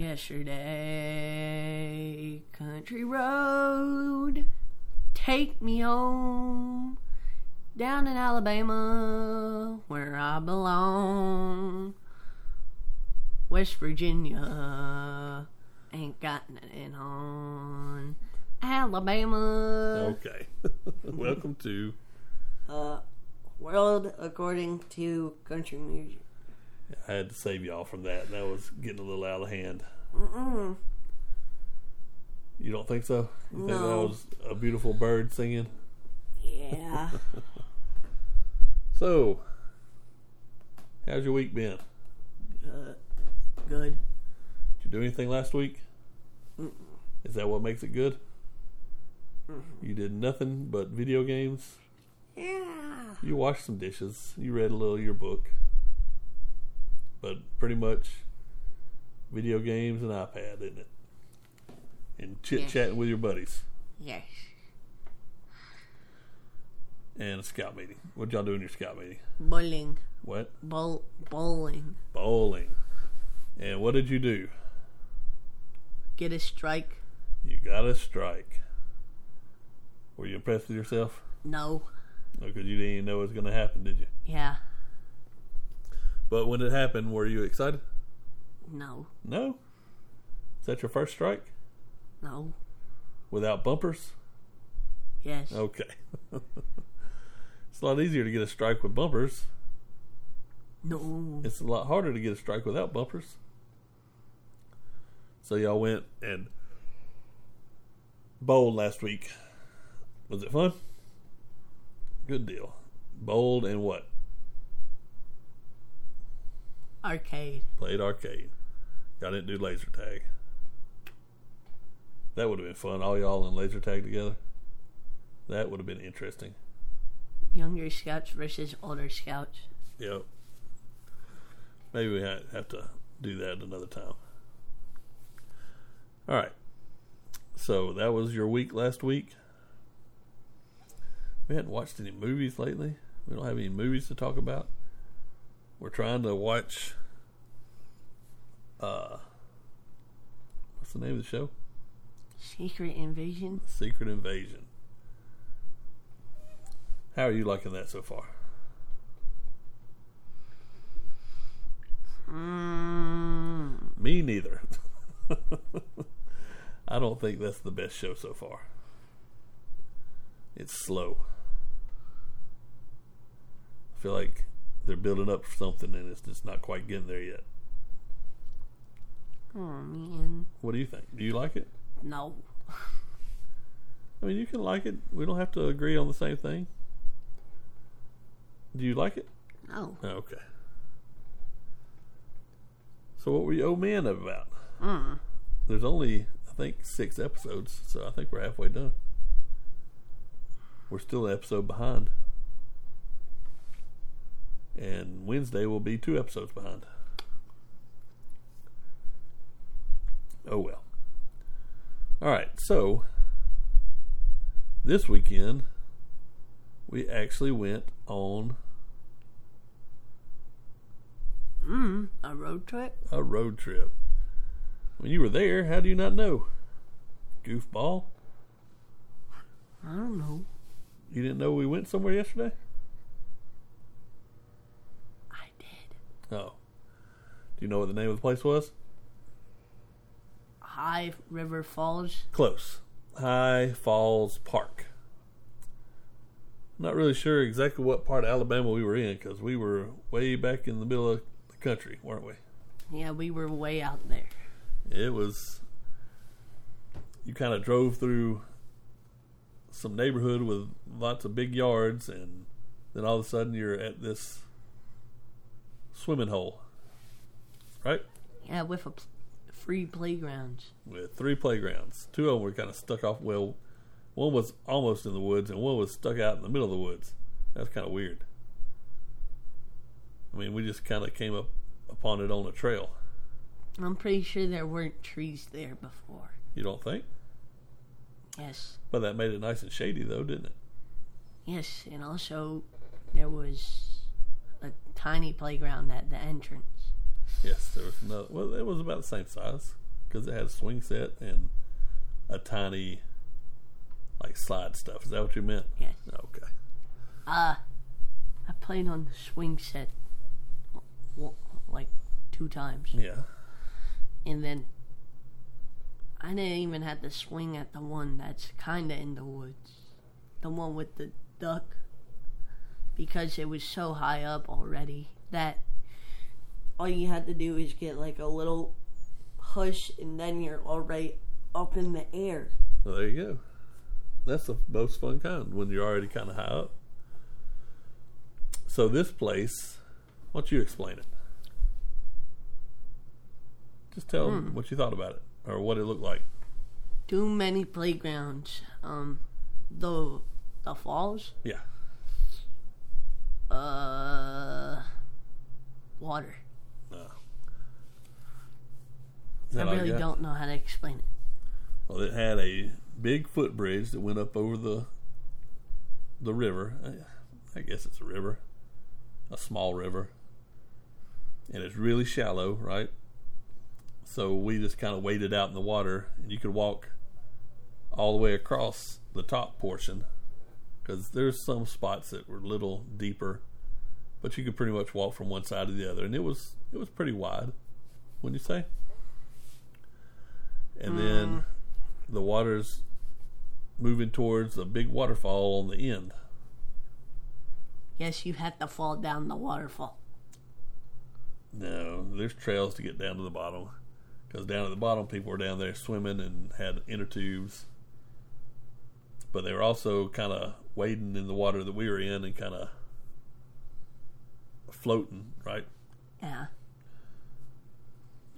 Yesterday, country road, take me home down in Alabama where I belong. West Virginia ain't got nothing on Alabama. Okay. Welcome to. Uh, world according to country music. I had to save y'all from that. That was getting a little out of hand. Mm-mm. You don't think so? You think that was a beautiful bird singing? Yeah. So, how's your week been? uh, good. Did you do anything last week? Is that what makes it good? You did nothing but video games. Yeah. You washed some dishes. You read a little of your book. But pretty much video games and iPad, isn't it? And chit chatting with your buddies Yes. and a scout meeting. What y'all do in your scout meeting? Bowling. What? Bowl- bowling. Bowling. And what did you do? Get a strike? You got a strike. Were you impressed with yourself? No. Because you didn't even know it was going to happen, did you? Yeah. But when it happened, were you excited? No. No. Is that your first strike? No. Without bumpers? Yes. Okay. it's a lot easier to get a strike with bumpers. No. It's a lot harder to get a strike without bumpers. So y'all went and bowled last week. Was it fun? Good deal. Bowled and what? Arcade. Played arcade. Y'all didn't do laser tag. That would have been fun. All y'all in laser tag together. That would have been interesting. Younger scouts versus older scouts. Yep. Maybe we ha- have to do that another time. All right. So that was your week last week. We hadn't watched any movies lately. We don't have any movies to talk about. We're trying to watch. Uh, what's the name of the show? Secret Invasion. Secret Invasion. How are you liking that so far? Mm, Me neither. I don't think that's the best show so far. It's slow. I feel like they're building up for something and it's just not quite getting there yet. Oh man. What do you think? Do you like it? No. I mean, you can like it. We don't have to agree on the same thing. Do you like it? No. Oh, okay. So, what were you old man about? Mm. There's only, I think, six episodes, so I think we're halfway done. We're still an episode behind. And Wednesday will be two episodes behind. Oh well. All right, so this weekend we actually went on Mm. A road trip? a road trip. When you were there, how do you not know? Goofball. I don't know. You didn't know we went somewhere yesterday? I did. Oh. Do you know what the name of the place was? High River Falls. Close. High Falls Park. Not really sure exactly what part of Alabama we were in because we were way back in the middle of the country, weren't we? Yeah, we were way out there. It was. You kind of drove through some neighborhood with lots of big yards, and then all of a sudden you're at this swimming hole, right? Yeah, with a free playgrounds. With three playgrounds. Two of them were kind of stuck off. Well, one was almost in the woods, and one was stuck out in the middle of the woods. That's kind of weird. I mean, we just kind of came up upon it on a trail. I'm pretty sure there weren't trees there before. You don't think? Yes. But that made it nice and shady, though, didn't it? Yes, and also there was a tiny playground at the entrance. Yes, there was another. Well, it was about the same size. because it had a swing set and a tiny like slide stuff. Is that what you meant? Yes. Okay. Uh, I played on the swing set like two times. Yeah. And then I didn't even have to swing at the one that's kind of in the woods. The one with the duck. Because it was so high up already that all you had to do is get like a little push and then you're already up in the air. Well, there you go. That's the most fun kind when you're already kind of high up. So this place, why don't you explain it? Just tell them what you thought about it or what it looked like. Too many playgrounds. Um, the the falls. Yeah. Uh, water. Uh, is I that all you really got? don't know how to explain it. Well, it had a big footbridge that went up over the the river. I- I guess it's a river, a small river, and it's really shallow, right? So we just kind of waded out in the water, and you could walk all the way across the top portion because there's some spots that were a little deeper, but you could pretty much walk from one side to the other, and it was it was pretty wide. Wouldn't you say? And then mm. the water's moving towards the big waterfall on the end. Yes, you had to fall down the waterfall. No, there's trails to get down to the bottom. Because down at the bottom, people were down there swimming and had inner tubes. But they were also kind of wading in the water that we were in and kind of floating, right? Yeah.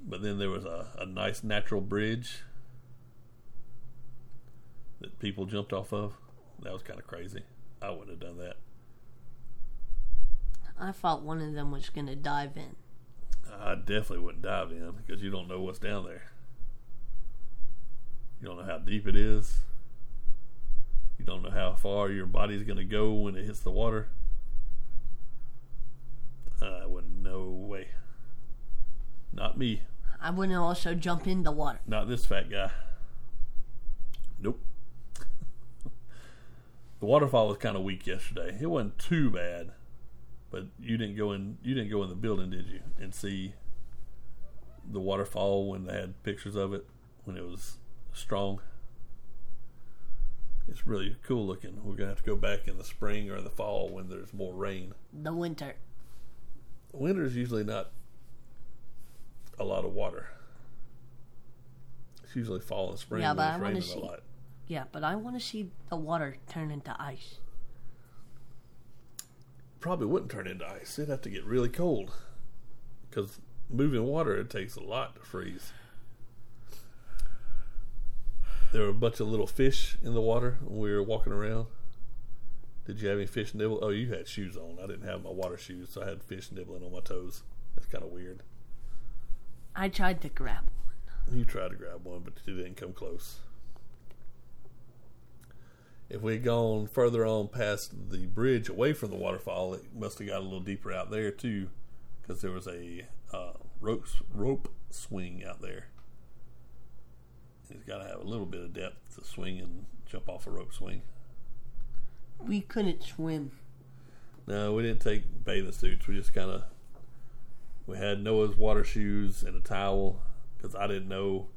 But then there was a, a nice natural bridge that people jumped off of. That was kind of crazy. I wouldn't have done that. I thought one of them was gonna dive in. I definitely wouldn't dive in because you don't know what's down there. You don't know how deep it is. You don't know how far your body's going to go when it hits the water. I wouldn't. No way. Not me. I wouldn't also jump in the water. Not this fat guy. Nope. the waterfall was kind of weak yesterday. It wasn't too bad, but you didn't go in. You didn't go in the building, did you? And see the waterfall when they had pictures of it when it was strong. It's really cool looking. We're gonna have to go back in the spring or the fall when there's more rain. The winter. Winter's usually not a lot of water. It's usually fall and spring Yeah, but I wanna see- lot. Yeah, but I want to see the water turn into ice. Probably wouldn't turn into ice. It'd have to get really cold because moving water it takes a lot to freeze. There were a bunch of little fish in the water when we were walking around. Did you have any fish nibble? Oh, you had shoes on. I didn't have my water shoes, so I had fish nibbling on my toes. That's kind of weird. I tried to grab one. You tried to grab one, but you didn't come close. If we had gone further on past the bridge away from the waterfall, it must have got a little deeper out there too, because there was a uh, rope rope swing out there. It's got to have a little bit of depth to swing and jump off a rope swing. We couldn't swim. No, we didn't take bathing suits. We just kind of we had Noah's water shoes and a towel because I didn't know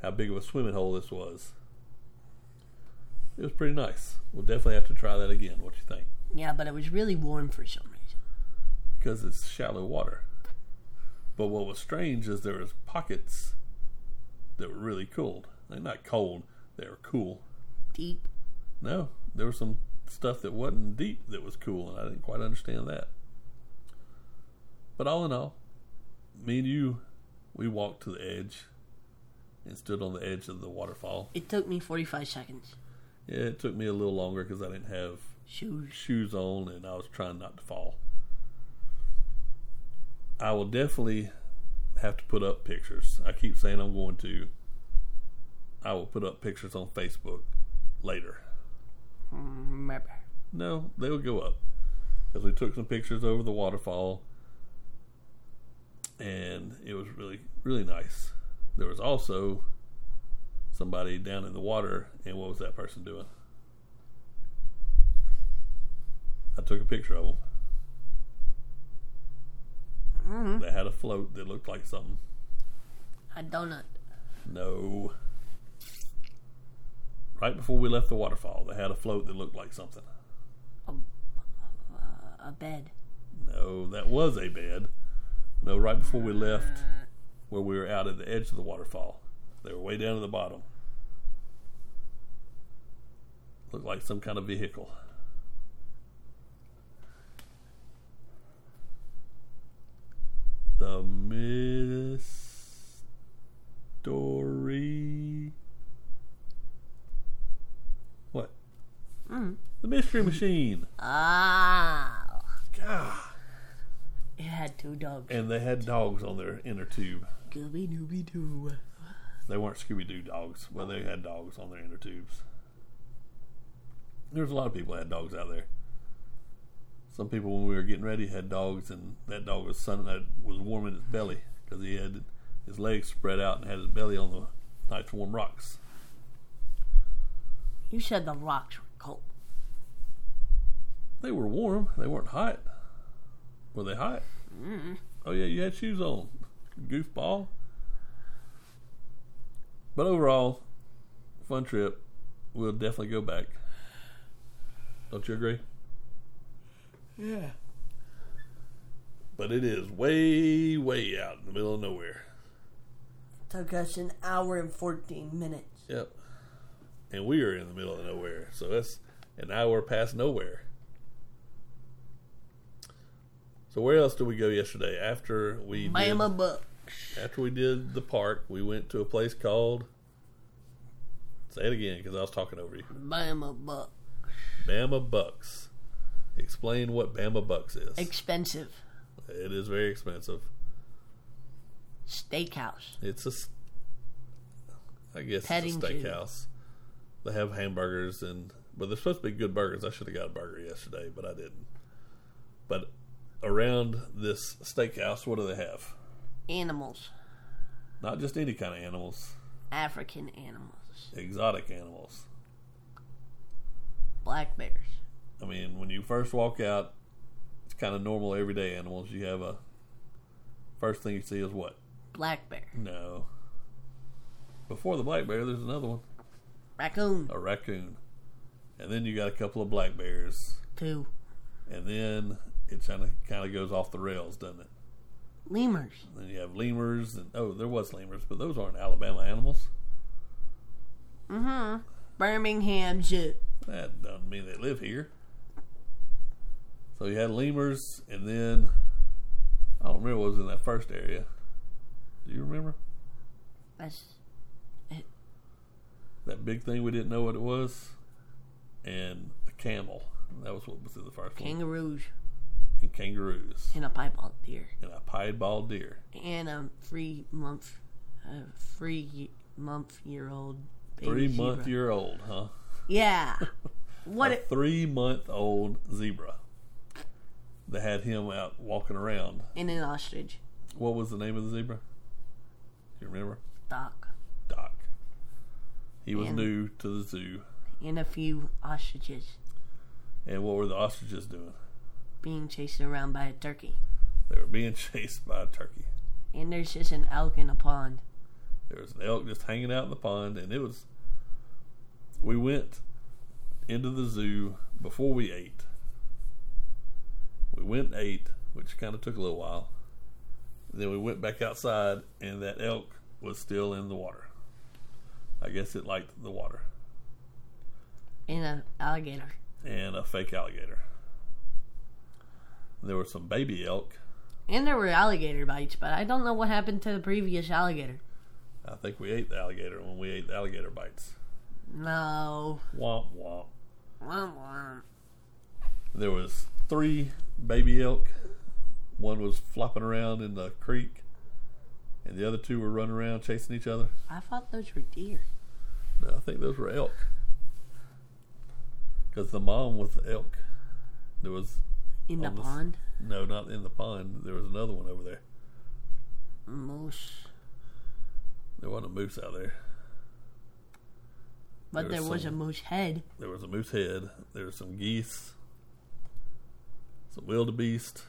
how big of a swimming hole this was. It was pretty nice. We'll definitely have to try that again. What you think? Yeah, but it was really warm for some reason. Because it's shallow water. But what was strange is there was pockets that were really cold. They're not cold. They were cool. Deep. No, there was some stuff that wasn't deep that was cool, and I didn't quite understand that. But all in all, me and you, we walked to the edge and stood on the edge of the waterfall. It took me 45 seconds. Yeah, it took me a little longer because I didn't have Shoes. shoes on and I was trying not to fall. I will definitely have to put up pictures. I keep saying I'm going to. I will put up pictures on Facebook later. Mm, maybe. No, they'll go up. Because we took some pictures over the waterfall, and it was really, really nice. there was also somebody down in the water, and what was that person doing? I took a picture of them. Mm, They had a float that looked like something. a donut. No. Right before we left the waterfall, they had a float that looked like something. Uh, a bed. No, that was a bed. No, right before we left, Uh, where we were out at the edge of the waterfall, they were way down at the bottom. Looked like some kind of vehicle. The mystery. What? mm. The mystery machine. Ah. God. It had two dogs. And they had dogs on their inner tube. Gooby dooby doo. They weren't Scooby Doo dogs, but they had dogs on their inner tubes. There's a lot of people that had dogs out there. Some people, when we were getting ready, had dogs, and that dog was sun that was warming his belly because he had his legs spread out and had his belly on the nice warm rocks. You said the rocks were cold. They were warm. They weren't hot. Were they hot? Mm. Oh yeah, you had shoes on, goofball. But overall, fun trip. We'll definitely go back. Don't you agree? Yeah. But it is way, way out in the middle of nowhere. Took us an hour and 14 minutes. Yep. And we are in the middle of nowhere, so that's an hour past nowhere. So where else did we go yesterday? After we did, Bama Buck. after we did the park, we went to a place called. Say it again, because I was talking over you. Bama Buck. Bama Bucks. Explain what Bama Bucks is. Expensive. it is very expensive. Steakhouse. It's a. I guess Petting it's a steakhouse. They have hamburgers and, but they're supposed to be good burgers. I should have got a burger yesterday, but I didn't. But around this steakhouse, what do they have? Animals. Not just any kind of animals, African animals. exotic animals. Black bears. I mean, when you first walk out, it's kind of normal everyday animals. You have a first thing you see is what? Black bear. No. Before the black bear, there's another one, Raccoon. a raccoon, and then you got a couple of black bears, Two. and then it kind of kind of goes off the rails, doesn't it? Lemurs. Then you have lemurs, and oh, there was lemurs, but those aren't Alabama animals. Mm-hmm. Birmingham Zoo. That doesn't mean they live here. So you had lemurs, and then I don't remember what was in that first area. Do you remember That's it. that big thing we didn't know what it was? And a camel. That was what was in the first one. kangaroos And kangaroos. and a piebald deer. And a piebald deer. And a three month a three month year old baby Three month zebra. year old, huh? Yeah. What a it, three month old zebra. They had him out walking around. and an ostrich. What was the name of the zebra? Do you remember? Doc. Doc. He was And- new to the zoo. And a few ostriches And what were the ostriches doing? Being chased around by a turkey. They were being chased by a turkey. And there's just an elk in a pond. There was an elk just hanging out in the pond, and it was. We went into the zoo before we ate. We went and ate, which kind of took a little while. Then we went back outside, and that elk was still in the water. I guess it liked the water. And an alligator. And a fake alligator. There were some baby elk. And there were alligator bites, but I don't know what happened to the previous alligator. I think we ate the alligator when we ate the alligator bites. No. Womp womp. Womp womp. There was three baby elk. One was flopping around in the creek, and the other two were running around chasing each other. I thought those were deer. No, I think those were elk. Because the mom was the elk, there was In the the s- pond. no, not in the pond. There was another one over there. Moose. There wasn't a moose out there. But There there was was a moose head. There was a moose head. There was some geese. Some wildebeest.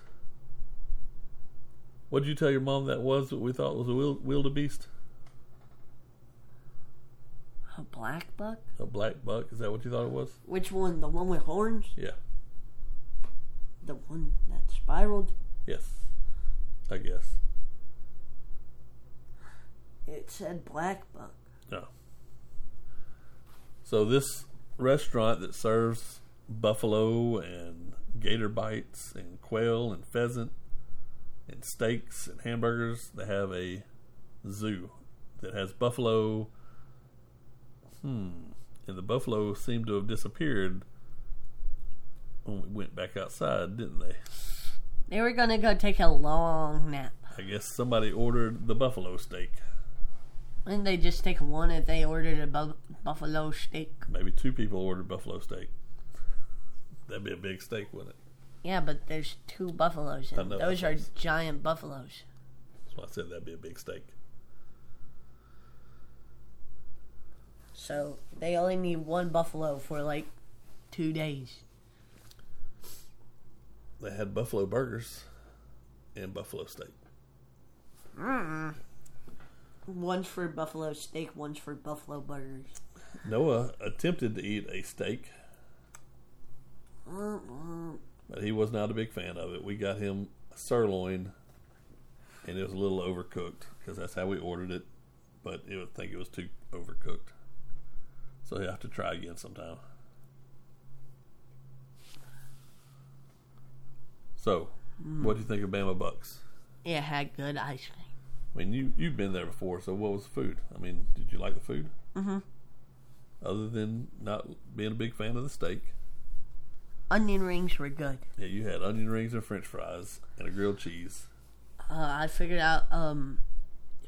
What did you tell your mom that was that we thought was a wildebeest? A black buck? A black buck? Is that what you thought it was? Which one? The one with horns? Yeah. The one that spiraled? Yes. I guess. It said black buck. No. So this restaurant that serves buffalo and gator bites and quail and pheasant and steaks and hamburgers, they have a zoo that has buffalo. Hmm. And the buffalo seem to have disappeared when we went back outside, didn't they? They were gonna go take a long nap. I guess somebody ordered the buffalo steak. Didn't they just take one if they ordered a bu- buffalo steak? Maybe two people ordered buffalo steak. That'd be a big steak, wouldn't it? Yeah, but there's two buffaloes. I And know, those are giant buffaloes. That's why I said that'd be a big steak. So they only need one buffalo for like two days. They had buffalo burgers and buffalo steak. One's for buffalo steak, one's for buffalo burgers. Noah attempted to eat a steak, Mm-mm. but he was not a big fan of it. We got him a sirloin, and it was a little overcooked because that's how we ordered it. But it would think it was too overcooked, so he'll have to try again sometime. So, what do you think of Bama Bucks? It had good ice cream. I mean, you you've been there before, so what was the food? I mean, did you like the food? Mm-hmm. Other than not being a big fan of the steak, Onion rings were good. yeah, you had onion rings and French fries and a grilled cheese. Uh, I figured out um,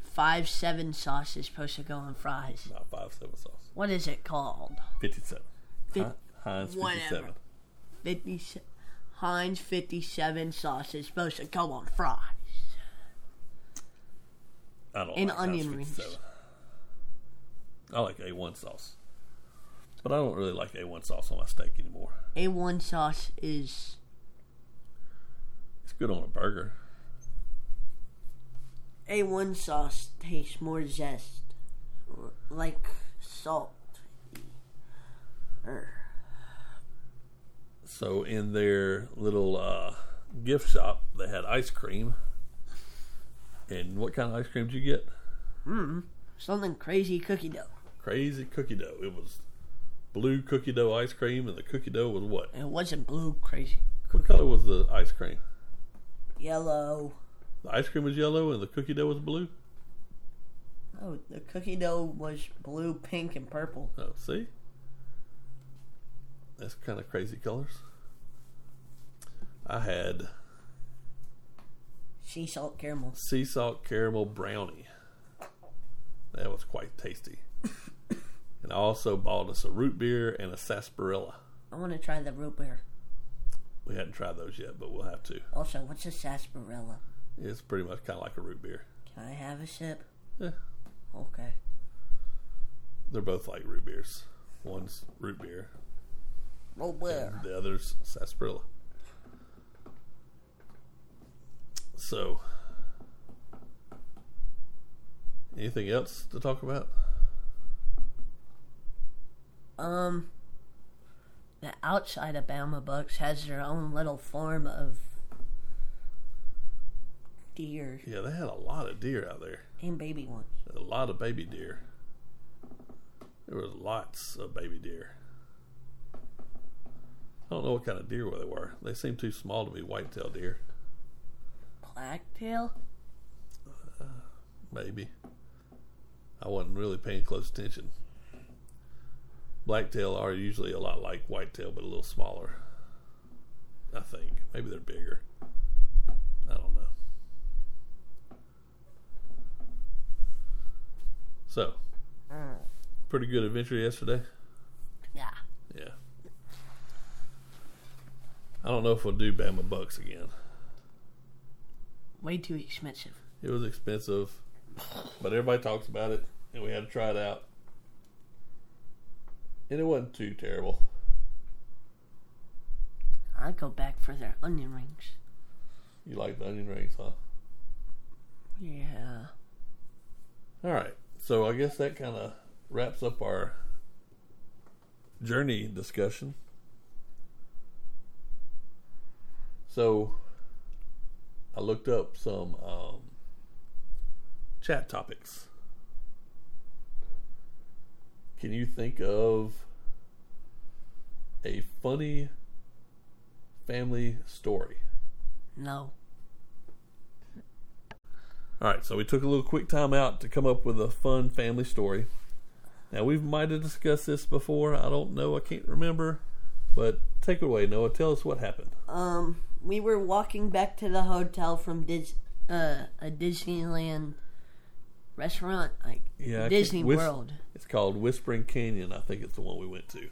five seven sauce is supposed to go on fries. Not five seven sauce, What is it called? fifty seven. Fif- Heinz fifty seven. Fifty se- Heinz fifty seven sauce is supposed to go on fries. I don't And like onion rings. I like A one sauce, but I don't really like A one sauce on my steak anymore. A one sauce is It's good on a burger. A one sauce tastes more zest, like salt. Er, So in their little uh, gift shop, they had ice cream. And what kind of ice cream did you get? Mm, something crazy cookie dough. Crazy cookie dough. It was blue cookie dough ice cream, and the cookie dough was what? It wasn't blue crazy. What color was the ice cream? Yellow. The ice cream was yellow, and the cookie dough was blue. Oh, the cookie dough was blue, pink, and purple. Oh, see, that's kind of crazy colors. I had Sea salt caramel. sea salt caramel brownie. That was quite tasty. and I also bought us a root beer and a sarsaparilla. I want to try the root beer. We hadn't tried those yet, but we'll have to. Also, what's a sarsaparilla? It's pretty much kind of like a root beer. Can I have a sip? Yeah. Okay. They're both like root beers. One's root beer, And the other's sarsaparilla. So, anything else to talk about? Um, the outside of Bama Bucks has their own little farm of deer Yeah, they had a lot of deer out there. and baby ones. A lot of baby deer. There was lots of baby deer. I don't know what kind of deer they were. They seemed too small to be whitetail deer. Blacktail? Uh, maybe. I wasn't really paying close attention. Blacktail are usually a lot like whitetail, but a little smaller. I think. Maybe they're bigger. I don't know. So, pretty good adventure yesterday. Yeah. Yeah. I don't know if we'll do Bama Bucks again. Way too expensive. It was expensive, but everybody talks about it. and we had to try it out. And it wasn't too terrible. I'd go back for their onion rings. You like the onion rings, huh? Yeah. All right. So I guess that kind of wraps up our journey discussion. So I looked up some um, chat topics. Can you think of a funny family story? No. All right, so we took a little quick time out to come up with a fun family story. Now we might have discussed this before. I don't know. I can't remember. But take it away, Noah. Tell us what happened. Um, we were walking back to the hotel from Dis- uh, a Disneyland restaurant, like Yeah, Disney Whis- World. It's called Whispering Canyon. I think it's the one we went to.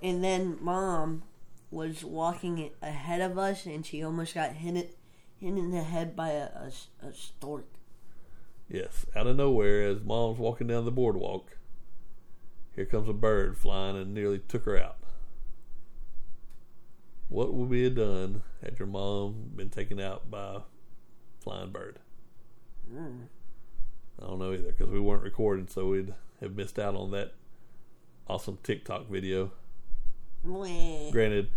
And then mom was walking ahead of us, and she almost got hit, it, hit in the head by a stork. Yes, out of nowhere, as mom's walking down the boardwalk, here comes a bird flying and nearly took her out. What would we have done had your mom been taken out by a flying bird? Hmm. I don't know either because we weren't recording, so we'd have missed out on that awesome TikTok video. Wah. Granted,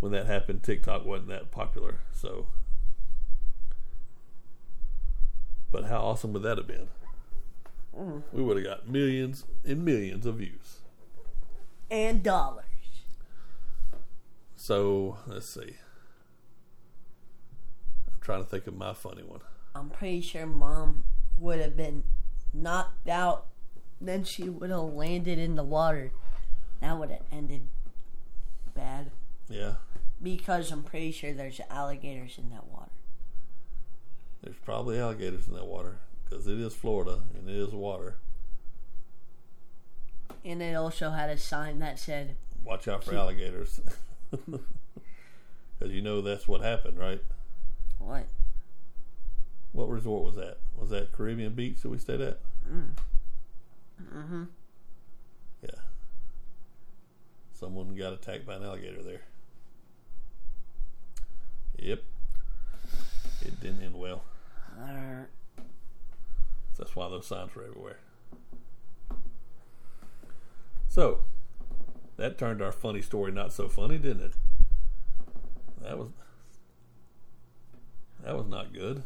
when that happened, TikTok wasn't that popular, so. But how awesome would that have been? Hmm. We would have got millions and millions of views. And dollars. So let's see. I'm trying to think of my funny one. I'm pretty sure mom would have been knocked out. Then she would have landed in the water. That would have ended bad. Yeah, Because I'm pretty sure there's alligators in that water. there's probably alligators in that water because it is Florida and it is water. And it also had a sign that said, Watch out for alligators. Because you know that's what happened, right? what? What resort was that? Was that Caribbean Beach that we stayed at? Mm-hmm. Yeah. Someone got attacked by an alligator there. Yep. It didn't end well. Uh, That's why those signs were everywhere. So, that turned our funny story not so funny, didn't it? That was that was not good.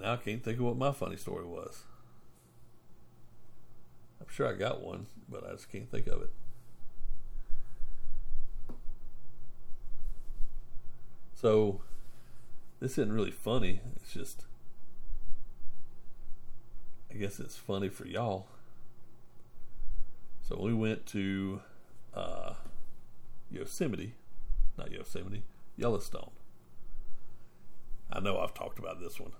Now I can't think of what my funny story was. I'm sure I got one, but I just can't think of it. So, this isn't really funny. It's just I guess it's funny for y'all. So we went to uh, Yosemite, not Yosemite, Yellowstone. I know I've talked about this one.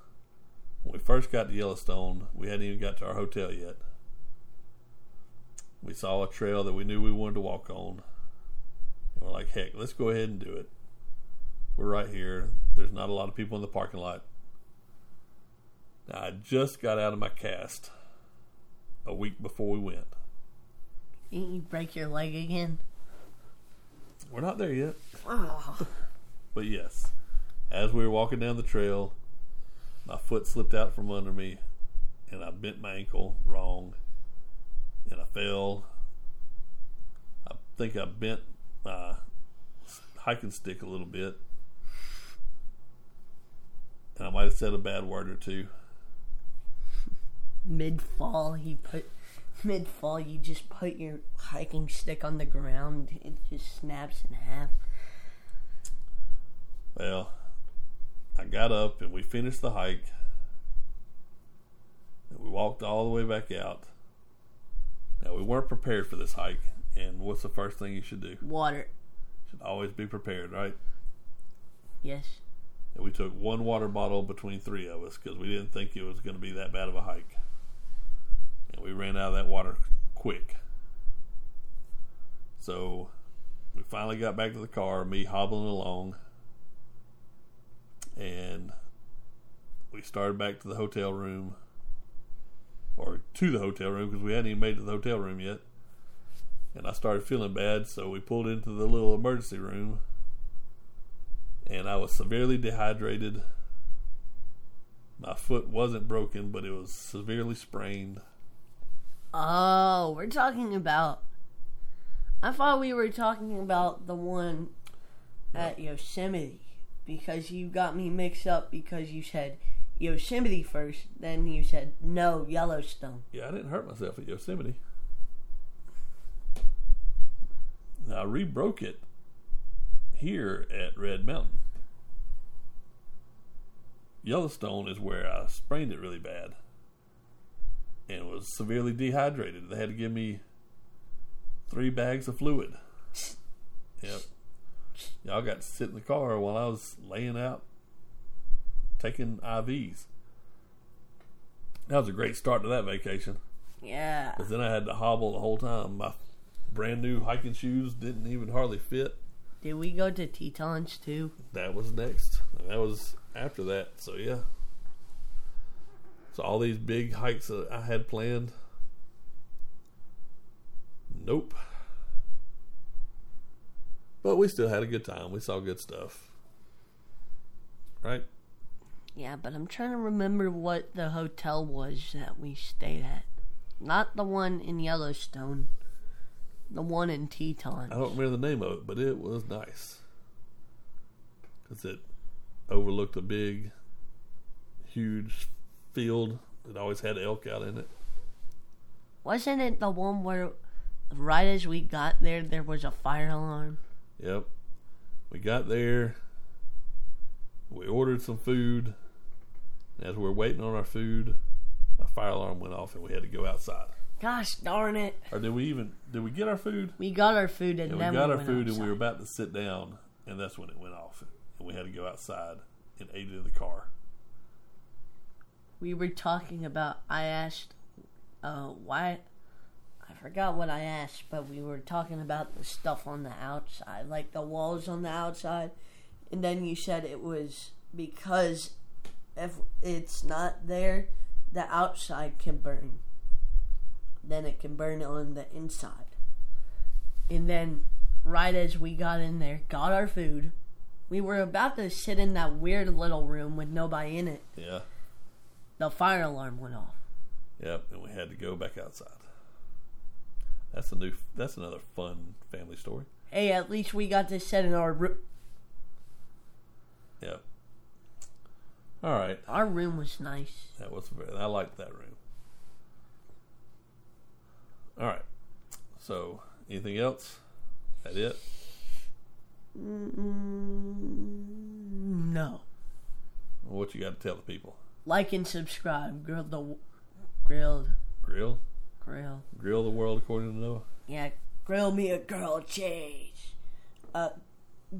When we first got to Yellowstone, we hadn't even got to our hotel yet. We saw a trail that we knew we wanted to walk on. And we're like, heck, let's go ahead and do it. We're right here. There's not a lot of people in the parking lot. Now, I just got out of my cast a week before we went. Didn't you break your leg again? We're not there yet. Oh. But yes, as we were walking down the trail, my foot slipped out from under me and I bent my ankle wrong and I fell. I think I bent my hiking stick a little bit. And I might have said a bad word or two. Mid fall, he put. Mid fall, you just put your hiking stick on the ground. It just snaps in half. Well, I got up and we finished the hike. And we walked all the way back out. Now, we weren't prepared for this hike. And what's the first thing you should do? Water. Should always be prepared, right? Yes. And we took one water bottle between three of us because we didn't think it was going to be that bad of a hike. And we ran out of that water quick. So we finally got back to the car, me hobbling along. And we started back to the hotel room or to the hotel room because we hadn't even made it to the hotel room yet. And I started feeling bad, so we pulled into the little emergency room. And I was severely dehydrated. My foot wasn't broken, but it was severely sprained. Oh, we're talking about. I thought we were talking about the one at Yosemite because you got me mixed up because you said Yosemite first, then you said no Yellowstone. Yeah, I didn't hurt myself at Yosemite. I re-broke it here at Red Mountain. Yellowstone is where I sprained it really bad and was severely dehydrated. They had to give me three bags of fluid. Yep. Y'all got to sit in the car while I was laying out taking IVs. That was a great start to that vacation. Yeah. Because then I had to hobble the whole time. My brand new hiking shoes didn't even hardly fit. Did we go to Tetons too? That was next. That was after that. So yeah. So all these big hikes that I had planned. Nope. But we still had a good time. We saw good stuff. Right? Yeah, but I'm trying to remember what the hotel was that we stayed at. Not the one in Yellowstone. The one in Teton. I don't remember the name of it, but it was nice. Because it overlooked a big, huge field. that always had elk out in it. Wasn't it the one where right as we got there there was a fire alarm? Yep. We got there. We ordered some food. As we were waiting on our food, a fire alarm went off and we had to go outside. Gosh darn it. Or did we even did we get our food? We got our food and Yeah, we got we our food and we were about to sit down and that's when it went off. And we had to go outside and ate it in the car. We were talking about I asked uh why I forgot what I asked, but we were talking about the stuff on the outside, like the walls on the outside. And then you said it was because if it's not there, the outside can burn. Then it can burn on the inside. And then right as we got in there, got our food, we were about to sit in that weird little room with nobody in it Yeah. The fire alarm went off. Yep, and we had to go back outside. That's a new. That's another fun family story. Hey, at least we got to set in our room. Yep. All right, Our room was nice. that was. Very, I liked that room. All right. So, anything else? That it? Mm, no. What you got to tell the people? Like and subscribe. Grilled the grilled Grill, grill. grill the world according to Noah. Yeah, grill me a grilled cheese. Uh,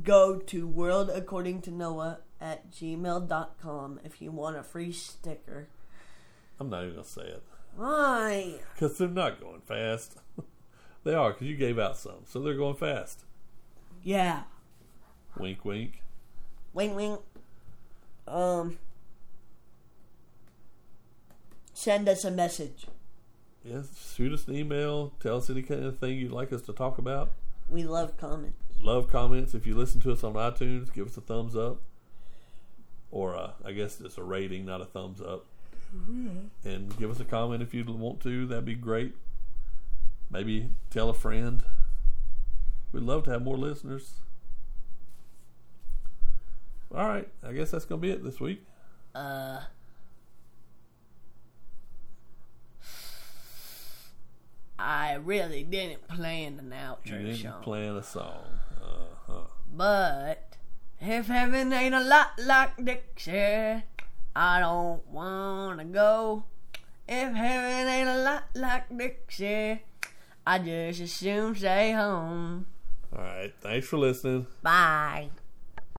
go to world according to Noah at gmail.com if you want a free sticker. I'm not even gonna say it Why? because they're not going fast. they are because you gave out some, so they're going fast. Yeah. Wink, wink. Wink, wink. Um. Send us a message. Yes, shoot us an email. Tell us any kind of thing you'd like us to talk about. We love comments. Love comments. If you listen to us on iTunes, give us a thumbs up. Or uh, I guess it's a rating, not a thumbs up. And give us a comment if you want to. That'd be great. Maybe tell a friend. We'd love to have more listeners. All right, I guess that's gonna be it this week. Uh. I really didn't plan an You outro didn't song. plan a song. Uh-huh. But if heaven ain't a lot like Dixie, I don't wanna go. If heaven ain't a lot like Dixie, I just as soon stay home. All right, thanks for listening. Bye.